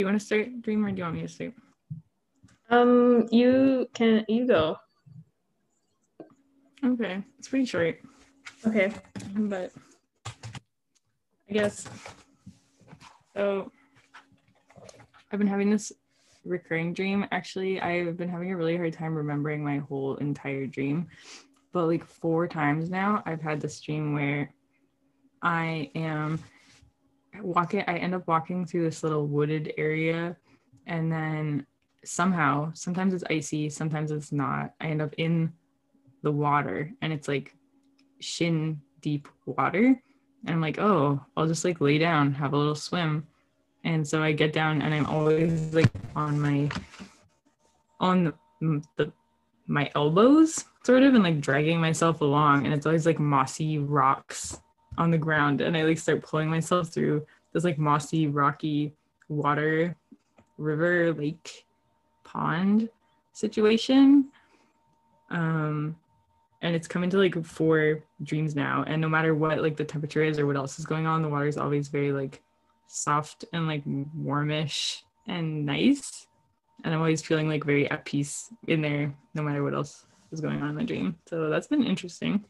you want to start, Dream, or do you want me to start? Um, you can you go. Okay, it's pretty short, Okay. but I guess so. I've been having this recurring dream. Actually, I've been having a really hard time remembering my whole entire dream, but like four times now, I've had this dream where I am walking. I end up walking through this little wooded area, and then somehow, sometimes it's icy, sometimes it's not. I end up in the water, and it's like shin deep water. And I'm like, oh, I'll just like lay down, have a little swim. And so I get down, and I'm always like on my on the, the my elbows, sort of, and like dragging myself along. And it's always like mossy rocks on the ground, and I like start pulling myself through this like mossy, rocky water, river, lake, pond situation. Um, and it's coming to like four dreams now. And no matter what like the temperature is or what else is going on, the water is always very like soft and like warmish and nice. And I'm always feeling like very at peace in there, no matter what else is going on in the dream. So that's been interesting.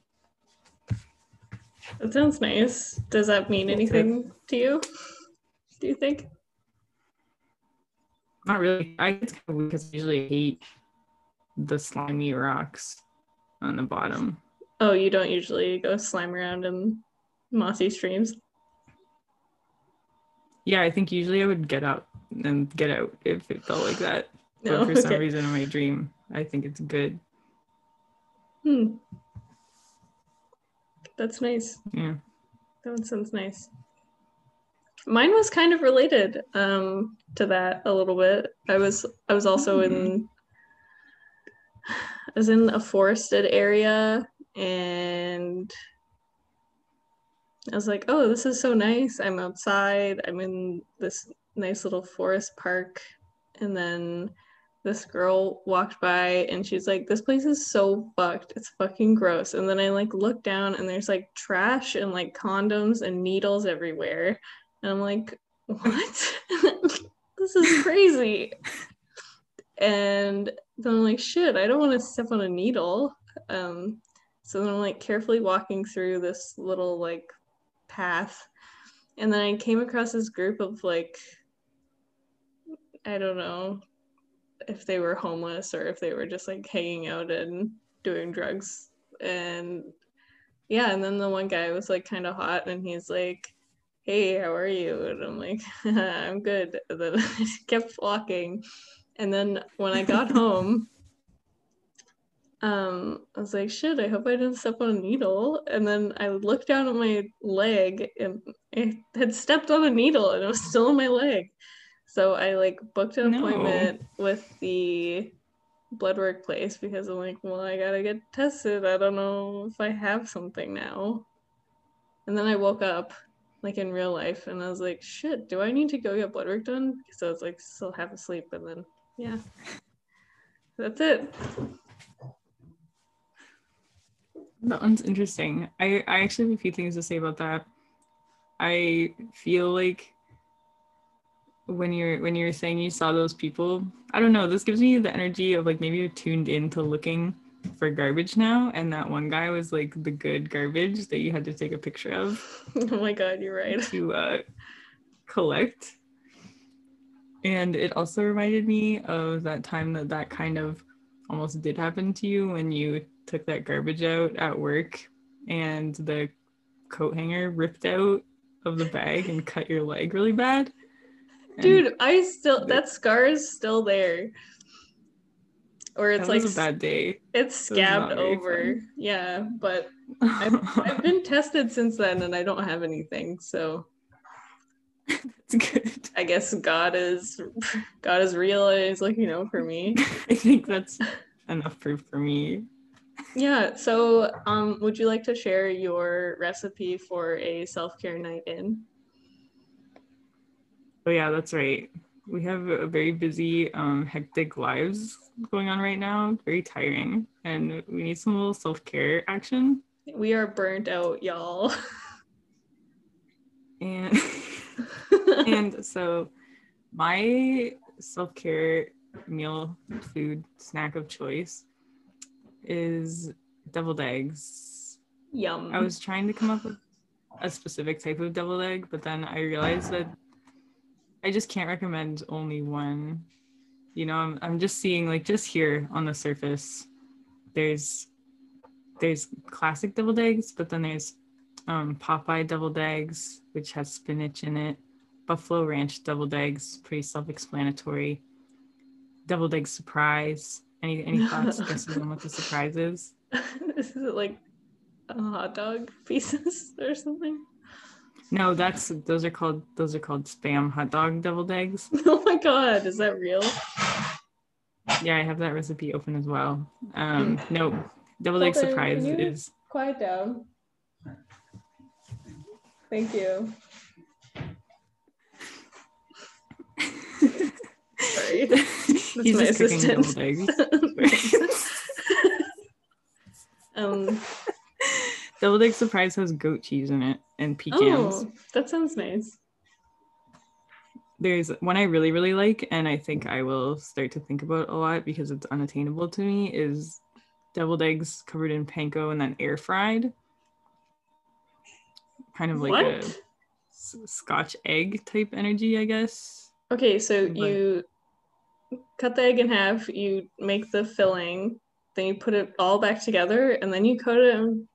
That sounds nice. Does that mean anything to you? Do you think? Not really. I it's kind of weird because I usually hate the slimy rocks on the bottom. Oh, you don't usually go slime around in mossy streams. Yeah, I think usually I would get out and get out if it felt like that. But No, for some reason in my dream, I think it's good. Hmm. That's nice. Yeah. That one sounds nice. Mine was kind of related um, to that a little bit. I was I was also in I was in a forested area and I was like, oh, this is so nice. I'm outside. I'm in this nice little forest park. And then this girl walked by and she's like, this place is so fucked. It's fucking gross. And then I like look down and there's like trash and like condoms and needles everywhere. And I'm like, what? this is crazy. And then I'm like, shit, I don't want to step on a needle. Um, so then I'm like carefully walking through this little like path. And then I came across this group of like, I don't know if they were homeless or if they were just like hanging out and doing drugs. And yeah, and then the one guy was like kind of hot and he's like, hey, how are you? And I'm like, I'm good. And then I kept walking. And then when I got home, um, I was like, shit, I hope I didn't step on a needle. And then I looked down at my leg and it had stepped on a needle and it was still in my leg. So I like booked an No. appointment with the blood work place because I'm like, well, I gotta get tested. I don't know if I have something now. And then I woke up like in real life and I was like, shit, do I need to go get blood work done? Because I was like still half asleep and then yeah. That's it. That one's interesting. I, I actually have a few things to say about that. I feel like when you're when you're saying you saw those people, I don't know, this gives me the energy of like maybe you're tuned into looking for garbage now and that one guy was like the good garbage that you had to take a picture of Oh my god, you're right. to uh, collect. And it also reminded me of that time that that kind of almost did happen to you when you took that garbage out at work and the coat hanger ripped out of the bag and cut your leg really bad. Dude, I still that scar is still there. Or it's that like was a bad day. it's it was not scabbed over. Yeah, but I've, I've been tested since then and I don't have anything. So It's good. I guess God is God is real and is looking out for me. I think that's enough proof for me. Yeah. So um would you like to share your recipe for a self-care night in? Oh yeah, that's right. We have a very busy, um, hectic lives going on right now. Very tiring, and we need some little self care action. We are burnt out, y'all. And and so my self care meal, food, snack of choice is deviled eggs. Yum. I was trying to come up with a specific type of deviled egg, but then I realized that I just can't recommend only one. You know, I'm, I'm just seeing like just here on the surface, there's there's classic deviled eggs, but then there's um, Popeye deviled eggs, which has spinach in it. Buffalo Ranch deviled eggs, pretty self-explanatory. Deviled egg surprise. Any any thoughts, guesses on what the surprise is? is it like a hot dog pieces or something? No, that's those are called those are called spam hot dog deviled eggs. Oh my god, is that real? Yeah, I have that recipe open as well. Um, no, deviled egg surprise is Quiet down. Thank you. Sorry. he's my assistant. um, deviled egg surprise has goat cheese in it and pecans. oh, that sounds nice. There's one I really really like, and I think I will start to think about a lot because it's unattainable to me. Is deviled eggs covered in panko and then air fried, kind of like a What? s- Scotch egg type energy, I guess. Okay, so But- you cut the egg in half, you make the filling, then you put it all back together, and then you coat it in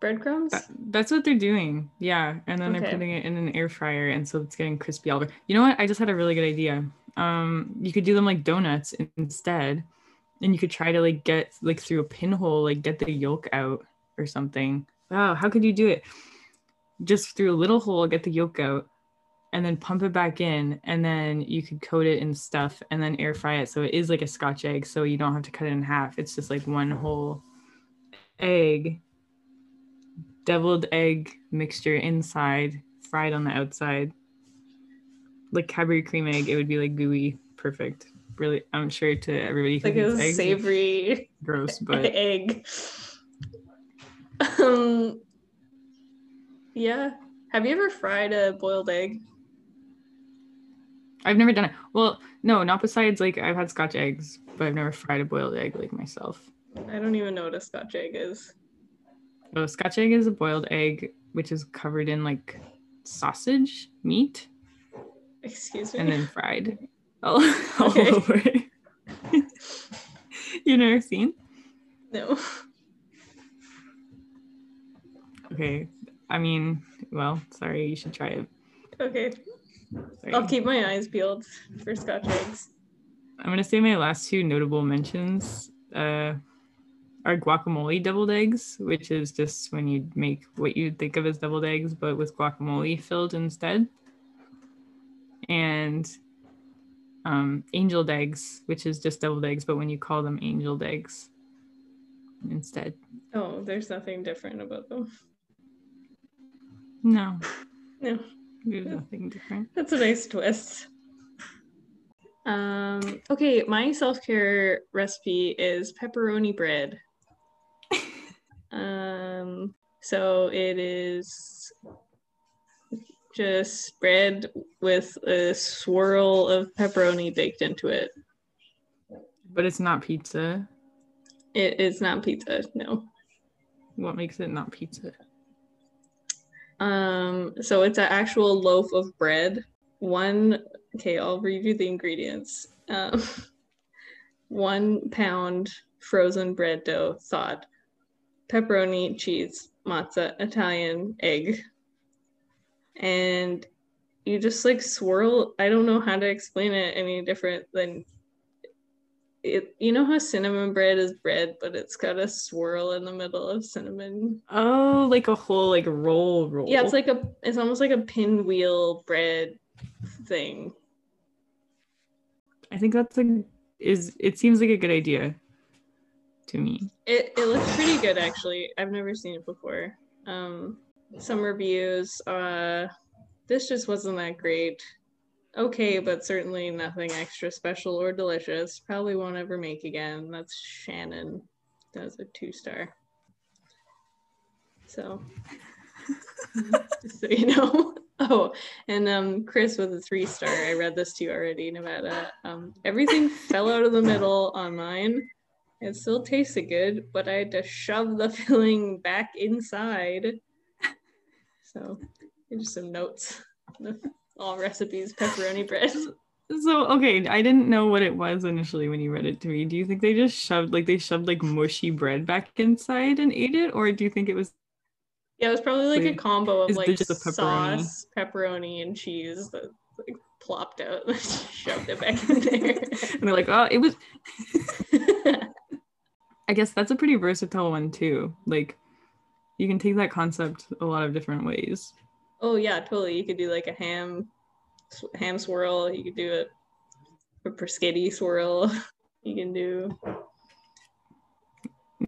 breadcrumbs. That- that's what they're doing. Yeah. And then Okay. they're putting it in an air fryer. And so it's getting crispy all over. You know what? I just had a really good idea. Um, you could do them like donuts instead. And you could try to like get like through a pinhole, like get the yolk out or something. Wow, how could you do it? Just through a little hole, get the yolk out, and then pump it back in, and then you could coat it in stuff and then air fry it. So it is like a scotch egg, so you don't have to cut it in half. It's just like one whole egg deviled egg mixture inside, fried on the outside. Like Cadbury cream egg, it would be like gooey, perfect. Really, I'm sure to everybody who like a eggs, savory gross, but egg. Um, yeah. Have you ever fried a boiled egg? I've never done it. Well, no, not besides like I've had Scotch eggs, but I've never fried a boiled egg like myself. I don't even know what a Scotch egg is. So Scotch egg is a boiled egg which is covered in like sausage meat Excuse me. and then fried all, all Okay. over. you never seen? no. Okay. I mean, well, sorry, you should try it. Okay. Sorry. I'll keep my eyes peeled for Scotch eggs. I'm gonna say my last two notable mentions uh, are guacamole deviled eggs, which is just when you make what you'd think of as deviled eggs, but with guacamole filled instead, and um, angeled eggs, which is just deviled eggs, but when you call them angeled eggs instead. Oh, there's nothing different about them. No, No. there's nothing different. That's a nice twist. Um, okay, my self-care recipe is pepperoni bread. So it is just bread with a swirl of pepperoni baked into it. But it's not pizza. It is not pizza, no. What makes it not pizza? Um, so it's an actual loaf of bread. One, okay, I'll read you the ingredients. Um, one pound frozen bread dough thawed, pepperoni, cheese, matzah, Italian egg, and you just like swirl. I don't know how to explain it any different than it. You know how cinnamon bread is bread, but it's got a swirl in the middle of cinnamon Oh, like a whole like roll roll. yeah, it's like a it's almost like a pinwheel bread thing. I think that's a is it seems like a good idea to me. It it looks pretty good actually. I've never seen it before. Um some reviews, uh this just wasn't that great. Okay, but certainly nothing extra special or delicious. Probably won't ever make again. That's Shannon. That's a two star. So so you know. Oh, and um, Chris with a three star. I read this to you already, Nevada. Um, everything fell out of the middle on mine. It still tasted good, but I had to shove the filling back inside. So, just some notes. All recipes, pepperoni bread. So okay, I didn't know what it was initially when you read it to me. Do you think they just shoved like they shoved like mushy bread back inside and ate it, or do you think it was Yeah, it was probably like a combo of like just a pepperoni? sauce, pepperoni, and cheese that like plopped out and shoved it back in there. and they're like, oh, it was. I guess that's a pretty versatile one too. Like, you can take that concept a lot of different ways. oh yeah, totally. You could do like a ham ham swirl. You could do a prosciutto swirl. You can do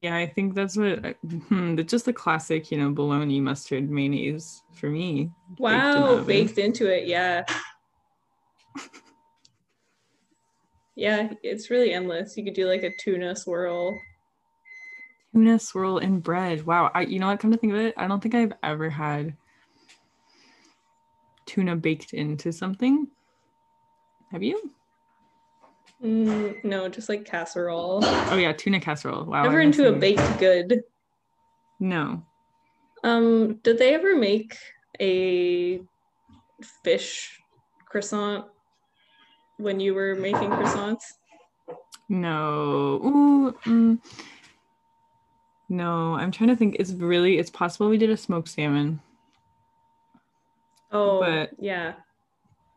Yeah, I think that's what. Hmm, just the classic, you know, bologna mustard mayonnaise for me. baked in wow baked into it. Yeah. Yeah, it's really endless. You could do like a tuna swirl. Tuna swirl in bread. Wow. I you know what? Come to think of it, I don't think I've ever had tuna baked into something. Have you? Mm, no, just like casserole. Oh yeah, tuna casserole. Wow. Never into a baked good. No. Um, did they ever make a fish croissant when you were making croissants? No. Ooh. mm. No, I'm trying to think. It's really it's possible we did a smoked salmon. Oh, But- yeah.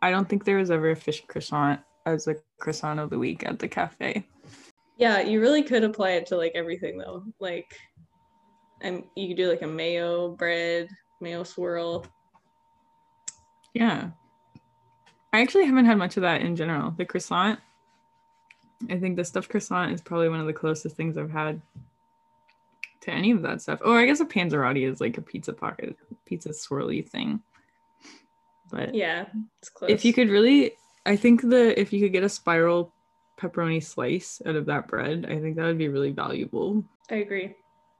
I don't think there was ever a fish croissant as a croissant of the week at the cafe. Yeah, you really could apply it to like everything though. Like and you could do like a mayo bread, mayo swirl. Yeah. I actually haven't had much of that in general. The croissant, I think the stuffed croissant is probably one of the closest things I've had to any of that stuff. Oh, I guess a panzerotti is like a pizza pocket, pizza swirly thing. But Yeah, it's close. if you could really, I think the if you could get a spiral pepperoni slice out of that bread, I think that would be really valuable. I agree.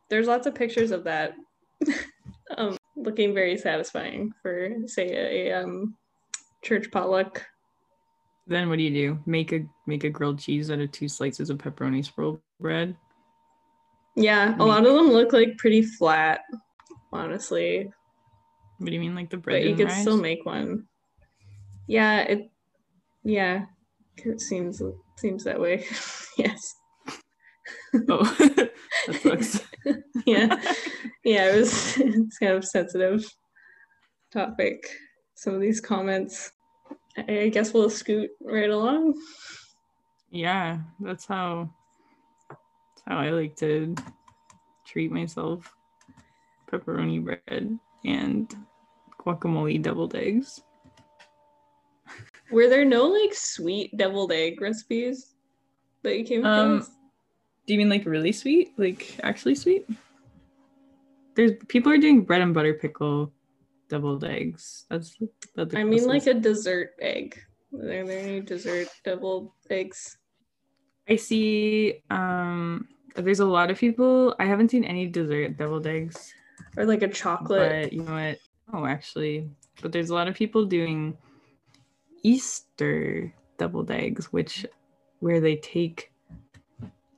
There's lots of pictures of that um looking very satisfying for say a, um church potluck. Then what do you do? Make a make a grilled cheese out of two slices of pepperoni swirl bread. Yeah, a lot of them look like pretty flat, honestly. What do you mean, like the bread? But you could still make one. Yeah, it yeah. It seems seems that way. yes. Oh, that sucks. Yeah. Yeah, it was it's kind of sensitive topic. Some of these comments. I guess we'll scoot right along. yeah, that's how. How I like to treat myself. Pepperoni bread and guacamole deviled eggs. Were there no like sweet deviled egg recipes that you came Um, across? Do you mean like really sweet? Like actually sweet? There's people are doing bread and butter pickle deviled eggs. That's that's I mean like a dessert egg. Are there any dessert deviled eggs? I see um there's a lot of people I haven't seen any dessert deviled eggs. Or like a chocolate But you know what? Oh, actually, but there's a lot of people doing Easter deviled eggs, which where they take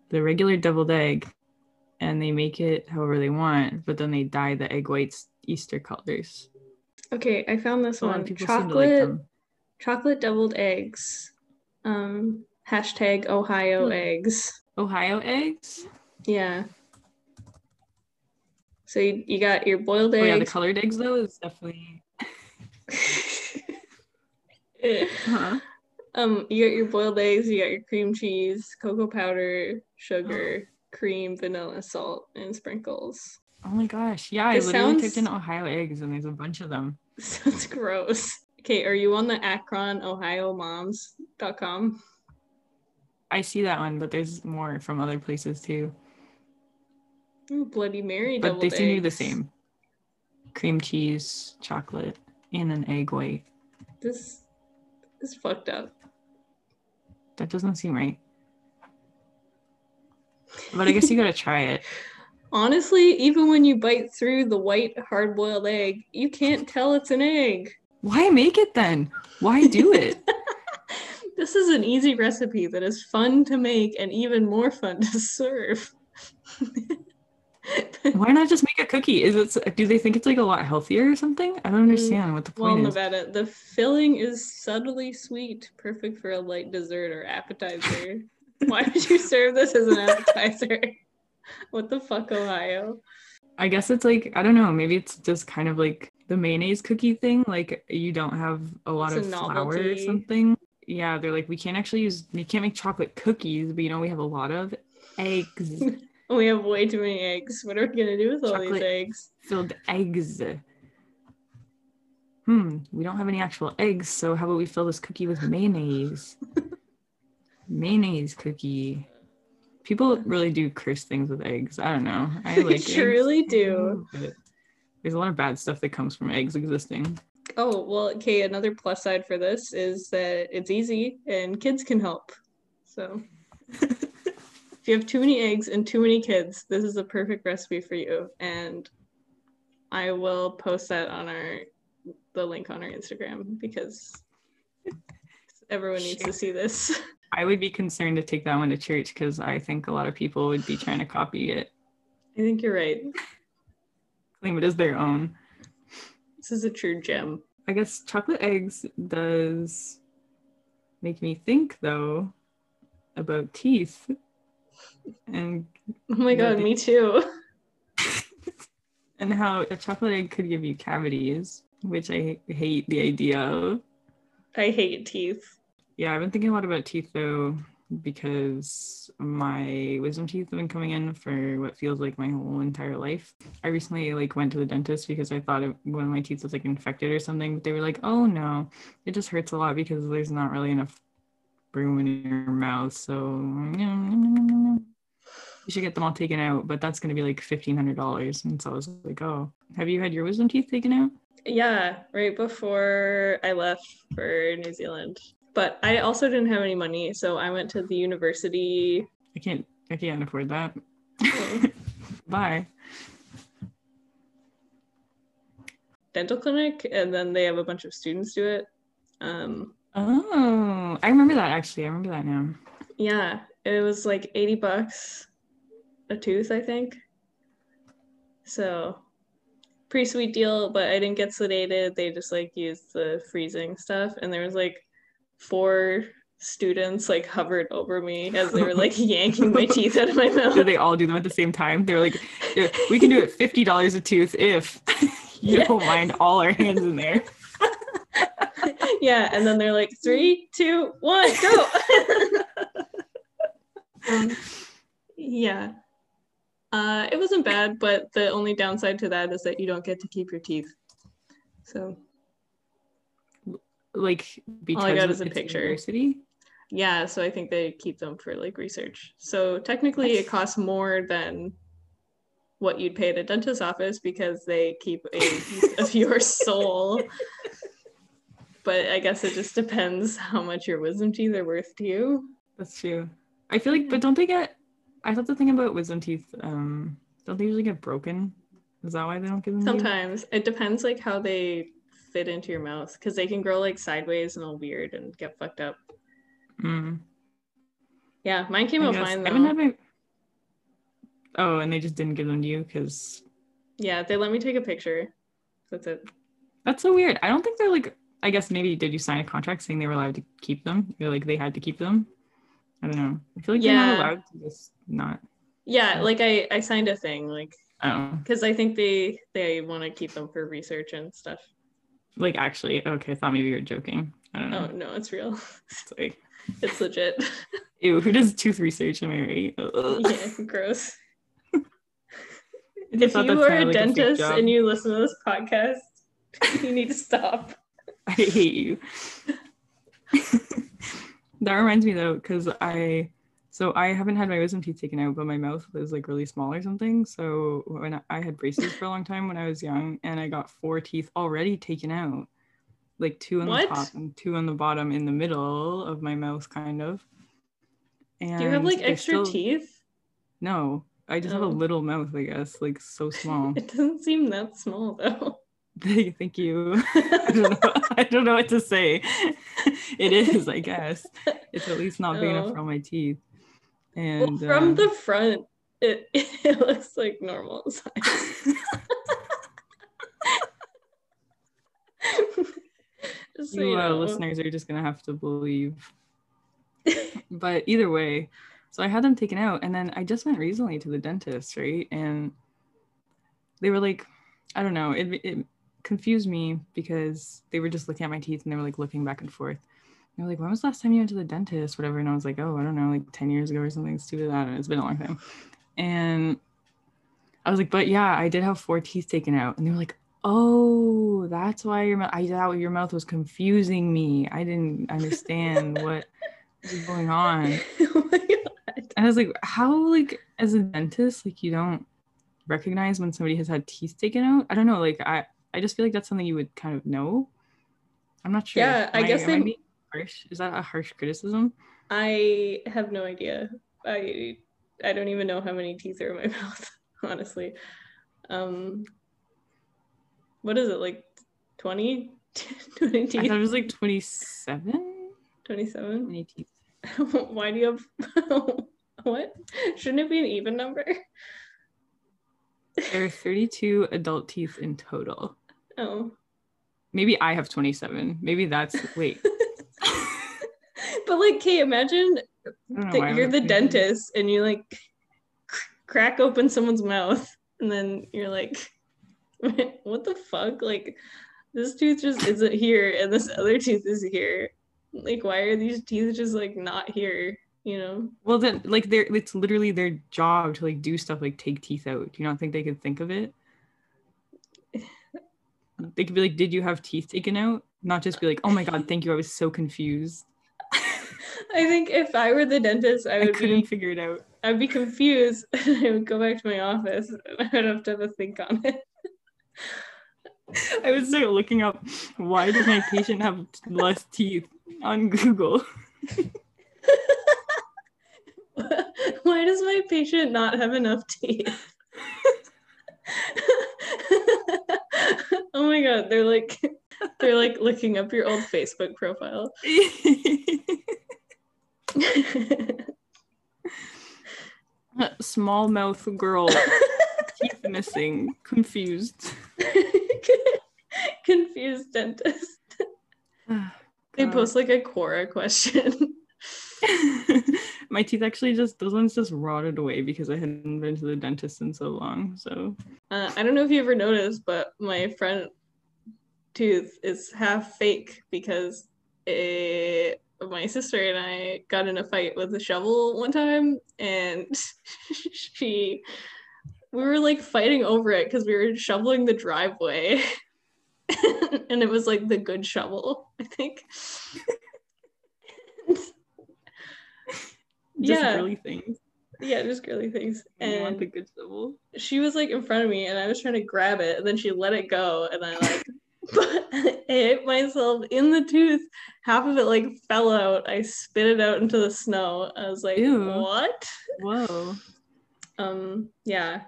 the regular deviled egg and they make it however they want, but then they dye the egg whites Easter colors. Okay, I found this lot one. of people seem to like Chocolate chocolate deviled eggs. Um hashtag Ohio Hmm. eggs. Ohio eggs. Yeah. So you, you got your boiled eggs. Oh yeah, the colored eggs though is definitely. Huh? um, you got your boiled eggs, you got your cream cheese, cocoa powder, sugar, cream, vanilla, salt, and sprinkles. Oh my gosh! Yeah, I literally sounds- typed in Ohio eggs, and there's a bunch of them. Sounds gross. Okay, are you on the Akron, Ohio moms.com? I see that one, but there's more from other places too. Ooh, Bloody Mary But they seem to be the same. Cream cheese, chocolate, and an egg white. This is fucked up. That doesn't seem right. But I guess you gotta try it. Honestly, even when you bite through the white hard boiled egg, you can't tell it's an egg. Why make it then? Why do it? this is an easy recipe that is fun to make and even more fun to serve. Why not just make a cookie? Is it? Do they think it's like a lot healthier or something? I don't mm, understand what the well, point is. Nevada, the filling is subtly sweet, perfect for a light dessert or appetizer. Why would you serve this as an appetizer? what the fuck, Ohio? I guess it's like I don't know. Maybe it's just kind of like the mayonnaise cookie thing. Like you don't have a lot It's a of flour or something. Yeah, they're like we can't actually use. we can't make chocolate cookies, but you know we have a lot of eggs, We have way too many eggs. What are we gonna do with all Chocolate. these eggs? filled eggs. Hmm. We don't have any actual eggs, so how about we fill this cookie with mayonnaise? mayonnaise cookie. People really do curse things with eggs. I don't know. I They like eggs. truly do. There's a lot of bad stuff that comes from eggs existing. Oh, well, okay, another plus side for this is that it's easy and kids can help. So if you have too many eggs and too many kids, this is a perfect recipe for you. And I will post that on our the link on our Instagram because everyone needs to see this. I would be concerned to take that one to church because I think a lot of people would be trying to copy it, I think you're right. claim it as their own. This is a true gem. I guess chocolate eggs does make me think though about teeth and Oh my god, me too. and how a chocolate egg could give you cavities, which I hate the idea of. I hate teeth. Yeah, I've been thinking a lot about teeth though, because my wisdom teeth have been coming in for what feels like my whole entire life. I recently like went to the dentist because I thought it, one of my teeth was like infected or something, but they were like, "Oh no, it just hurts a lot because there's not really enough room in your mouth, so you should get them all taken out." But that's going to be like fifteen hundred dollars, and so I was like, "Oh, have you had your wisdom teeth taken out?" Yeah, right before I left for New Zealand. But I also didn't have any money, so I went to the university. I can't. I can't afford that. Oh. Bye. dental clinic and then they have a bunch of students do it um Oh, I remember that actually. I remember that now. yeah it was like 80 bucks a tooth i think so pretty sweet deal but i didn't get sedated they just like used the freezing stuff and there was like four students like hovered over me as they were like yanking my teeth out of my mouth Did they all do them at the same time? They were like, "Yeah, we can do it fifty dollars a tooth if you Yeah. don't mind all our hands in there. yeah, and then they're like three, two, one, go. um, yeah, uh, it wasn't bad, but the only downside to that is that you don't get to keep your teeth. So Like because got of is a picture. University. yeah, so I think they keep them for like research. So technically, it costs more than what you'd pay at a dentist's office because they keep a piece of your soul. But I guess it just depends how much your wisdom teeth are worth to you. That's true. I feel like, but don't they get? I thought the thing about wisdom teeth, um, don't they usually get broken? Is that why they don't give them? Sometimes it depends like how they fit into your mouth because they can grow like sideways and all weird and get fucked up. Mm, Yeah, mine came I out guess. fine I haven't had my. Oh, and they just didn't give them to you because Yeah, they let me take a picture. That's it. That's so weird. I don't think they're like. I guess maybe did you sign a contract saying they were allowed to keep them? Or like they had to keep them? I don't know. I feel like they're Yeah. not allowed to just not. Yeah, like I I signed a thing like Oh, because I think they they want to keep them for research and stuff. Like actually, okay. I thought maybe you were joking. I don't oh, know. Oh no, it's real. It's like, It's legit. ew, who does tooth research? Am I right? Ugh. yeah, gross. If you are a like dentist job. and you listen to this podcast, you need to stop. I hate you. that reminds me though, because I so I haven't had my wisdom teeth taken out, but my mouth is like really small or something. So when I, I had braces for a long time when I was young, and I got four teeth already taken out, like two on What? the top and two on the bottom in the middle of my mouth, kind of. And Do you have like extra still- teeth? No, I just have a Oh. little mouth, I guess, like so small. It doesn't seem that small though. Thank you. I don't, know, I don't know what to say. It is, I guess. It's at least not big enough Oh. for all my teeth. And well, from uh, the front, it, it looks like normal size. So you you uh, know. listeners are just gonna have to believe. but either way, so I had them taken out, and then I just went recently to the dentist, right? And they were like, I don't know, it it confused me because they were just looking at my teeth and they were like looking back and forth. They were like, when was the last time you went to the dentist? Whatever. And I was like, oh, I don't know, like 10 years ago or something stupid. I don't know. It's been a long time. And I was like, but yeah, I did have four teeth taken out. And they were like, oh, that's why your mouth, I thought your mouth was confusing me. I didn't understand what was going on. oh. And I was like, how, like, as a dentist, like, you don't recognize when somebody has had teeth taken out? I don't know. Like, I, I just feel like that's something you would kind of know. I'm not sure. Yeah, I Am guess I they- being harsh. Is that a harsh criticism? I have no idea. I I don't even know how many teeth are in my mouth, honestly. Um what is it like 20 20 teeth? I thought it was like 27. 27 Many teeth. why do you have what shouldn't it be an even number There are 32 adult teeth in total. oh Maybe I have 27. Maybe that's wait. But like okay imagine I don't know why that you're the dentist and you like cr- crack open someone's mouth and then you're like what the fuck like this tooth just isn't here and this other tooth is here like why are these teeth just like not here you know Well, then, like, they're it's literally their job to like do stuff like take teeth out. Do you not think they could think of it? They could be like, "Did you have teeth taken out?" Not just be like, "Oh my god, thank you. I was so confused. I think if i were the dentist i I would couldn't be figure it out." i'd be confused i would go back to my office and i would have to have a think on it I would start looking up why does my patient have less teeth on Google. Why does my patient not have enough teeth? oh my god, they're like they're like looking up your old Facebook profile. Small mouth girl, teeth missing, confused. Confused dentist. They post like a Quora question. my teeth actually just those ones just rotted away because I hadn't been to the dentist in so long. So Uh, I don't know if you ever noticed, but my front tooth is half fake because it, my sister and I got in a fight with a shovel one time, and she we were like fighting over it because we were shoveling the driveway, and it was like the good shovel, I think. just Yeah. girly things. yeah, just girly things. I want the good shovel. she was like in front of me and I was trying to grab it and then she let it go and I like I hit myself in the tooth. Half of it like fell out. I spit it out into the snow. I was like, Ew. what? Whoa. Um, yeah.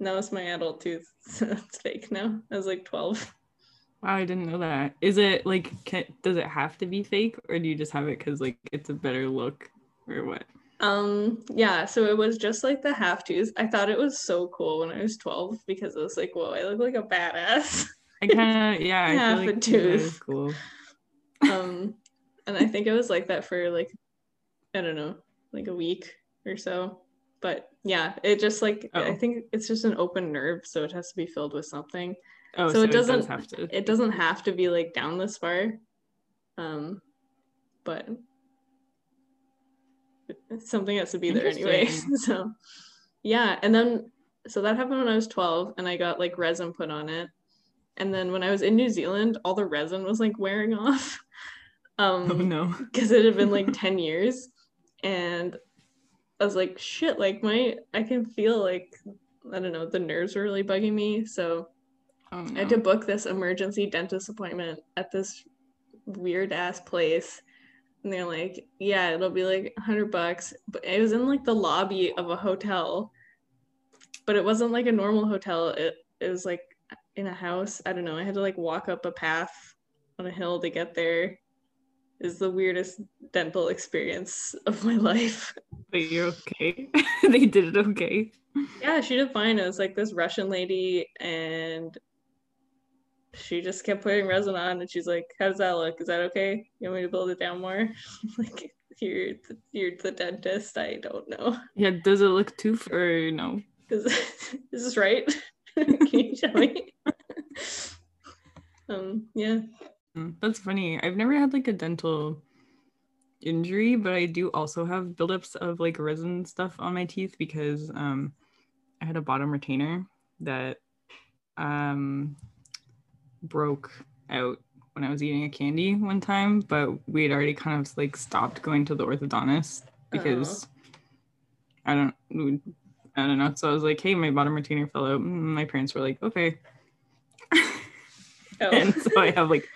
That was my adult tooth. So it's fake now. I was like 12. Wow, I didn't know that. Is it like can, does it have to be fake or do you just have it because like it's a better look or what? Um, yeah, so it was just like the half tooth. I thought it was so cool when I was 12 because I was like, whoa, I look like a badass. I kind of yeah. I Half feel a like is tooth. cool. um and i think it was like that for like i don't know like a week or so but yeah it just like i Oh. think it's just an open nerve so it has to be filled with something Oh, So it does doesn't- have to. it doesn't have to be like down this far um but something has to be there anyway so yeah and then so that happened when i was 12 and i got like resin put on it and then when i was in new zealand all the resin was like wearing off. Um Oh no. because it had been like 10 years. And i was like shit like my i can feel like i don't know the nerves were really bugging me. So Oh i had to book this emergency dentist appointment at this weird ass place. And they're like yeah it'll be like 100 bucks. But it was in like the lobby of a hotel. But it wasn't like a normal hotel. It, it was like in a house. I don't know. I had to like walk up a path on a hill to get there. Is the weirdest dental experience of my life. But you're okay. they did it okay. Yeah, she did fine. It was like this Russian lady, and she just kept putting resin on, and she's like, "How does that look? Is that okay? You want me to build it down more?" like, you're the, you're the dentist. I don't know. Yeah, does it look too or no? Is, is this right? Can you tell me? um, yeah. Mm, That's funny. I've never had like a dental injury, but I do also have buildups of like resin stuff on my teeth because um I had a bottom retainer that um broke out when I was eating a candy one time, but we had already kind of like stopped going to the orthodontist because I don't I don't know. So I was like, hey, my bottom retainer fell out. Mm, My parents were like, okay. Oh. and so I have like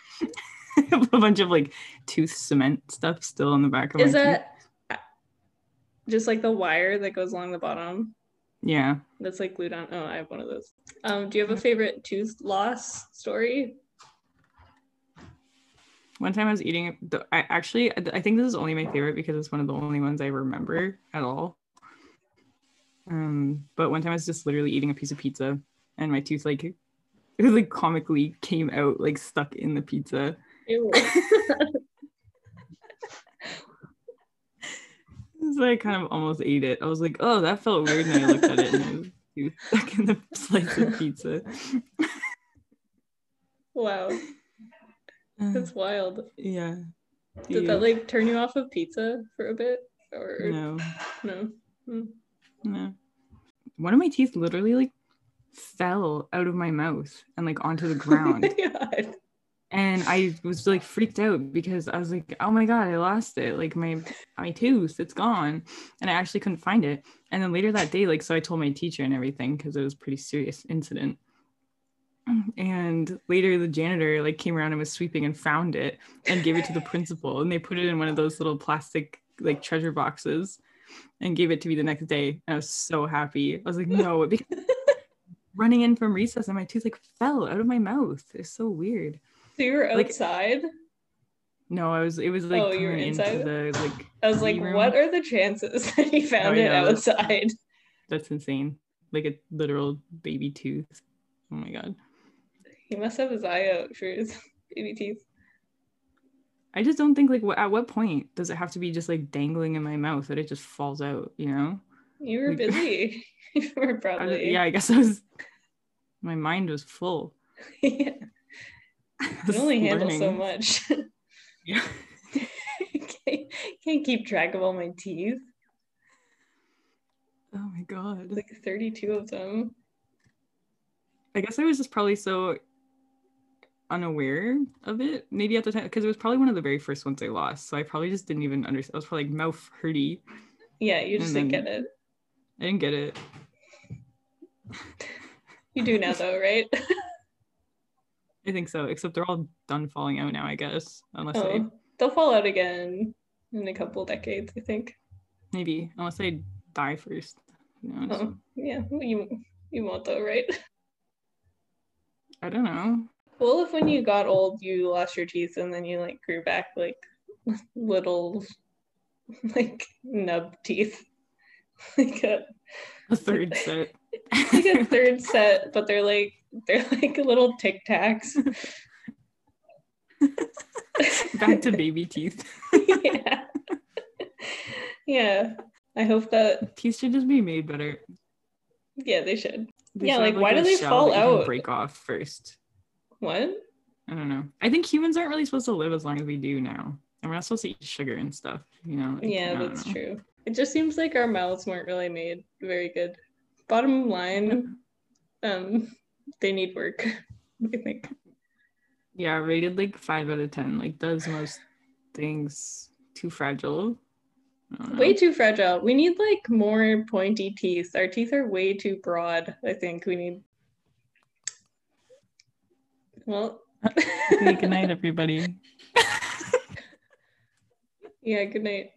a bunch of like tooth cement stuff still on the back of Is my teeth. that just like the wire that goes along the bottom Yeah. that's like glued on? Oh, I have one of those. Um, do you have a favorite tooth loss story? One time I was eating I actually I think this is only my favorite because it's one of the only ones I remember at all. Um, but one time I was just literally eating a piece of pizza and my tooth like it was like comically came out like stuck in the pizza. So I kind of almost ate it. I was like, oh, that felt weird. And I looked at it and it was stuck in the slice of pizza. wow, that's wild. yeah. Did that like turn you off of pizza for a bit? Or no. no? Hmm. No. One of my teeth literally like fell out of my mouth and like onto the oh ground. Oh God. and I was like freaked out because I was like, oh my god, I lost it. Like my my tooth, it's gone. And I actually couldn't find it. And then later that day, like so I told my teacher and everything because it was a pretty serious incident. And later the janitor like came around and was sweeping and found it and gave it to the principal. And they put it in one of those little plastic like treasure boxes and gave it to me the next day. And I was so happy. I was like, no, running in from recess and my tooth like fell out of my mouth. It's so weird. So you were Like- outside? No, I was. It was like Oh, you were inside? the like. I was like, room. what are the chances that he oh, found I it outside? That's insane. Like a literal baby tooth. Oh my god. He must have his eye out for his baby teeth. I just don't think like what at what point does it have to be just like dangling in my mouth that it just falls out? You know? You were Like- busy. you were I probably yeah, I guess I was. My mind was full. yeah. I was can only handle so much. Yeah. can't, can't keep track of all my teeth. Oh my god. Like 32 of them. I guess I was just probably so unaware of it. Maybe at the time because it was probably one of the very first ones I lost. So I probably just didn't even understand. I was probably like mouth hurty. Yeah, you just didn't get it. I didn't get it. You do now though, right? I think so, except they're all done falling out now, I guess. Unless I oh, they'll fall out again in a couple decades, I think. maybe unless I die first. Who knows? Oh, yeah, you you won't though, right? I don't know. Well, if when you got old, you lost your teeth and then you like grew back like little like nub teeth, like a A third set. like a third set, but they're like they're like little tic tacs. Back to baby teeth. yeah, yeah. I hope that Teeth should just be made better. yeah they should. They Yeah, should have, like, why do they fall that you can out? Break off first. What? I don't know. I think humans aren't really supposed to live as long as we do now. And we're not supposed to eat sugar and stuff, you know? like, Yeah, that's know. true. It just seems like our mouths weren't really made very good. Bottom line, um, they need work. I think. Yeah, rated like five out of ten. Like does most things too fragile. I don't know. Way too fragile. We need like more pointy teeth. Our teeth are way too broad. I think we need. Well. Okay, good night, everybody. yeah. Good night.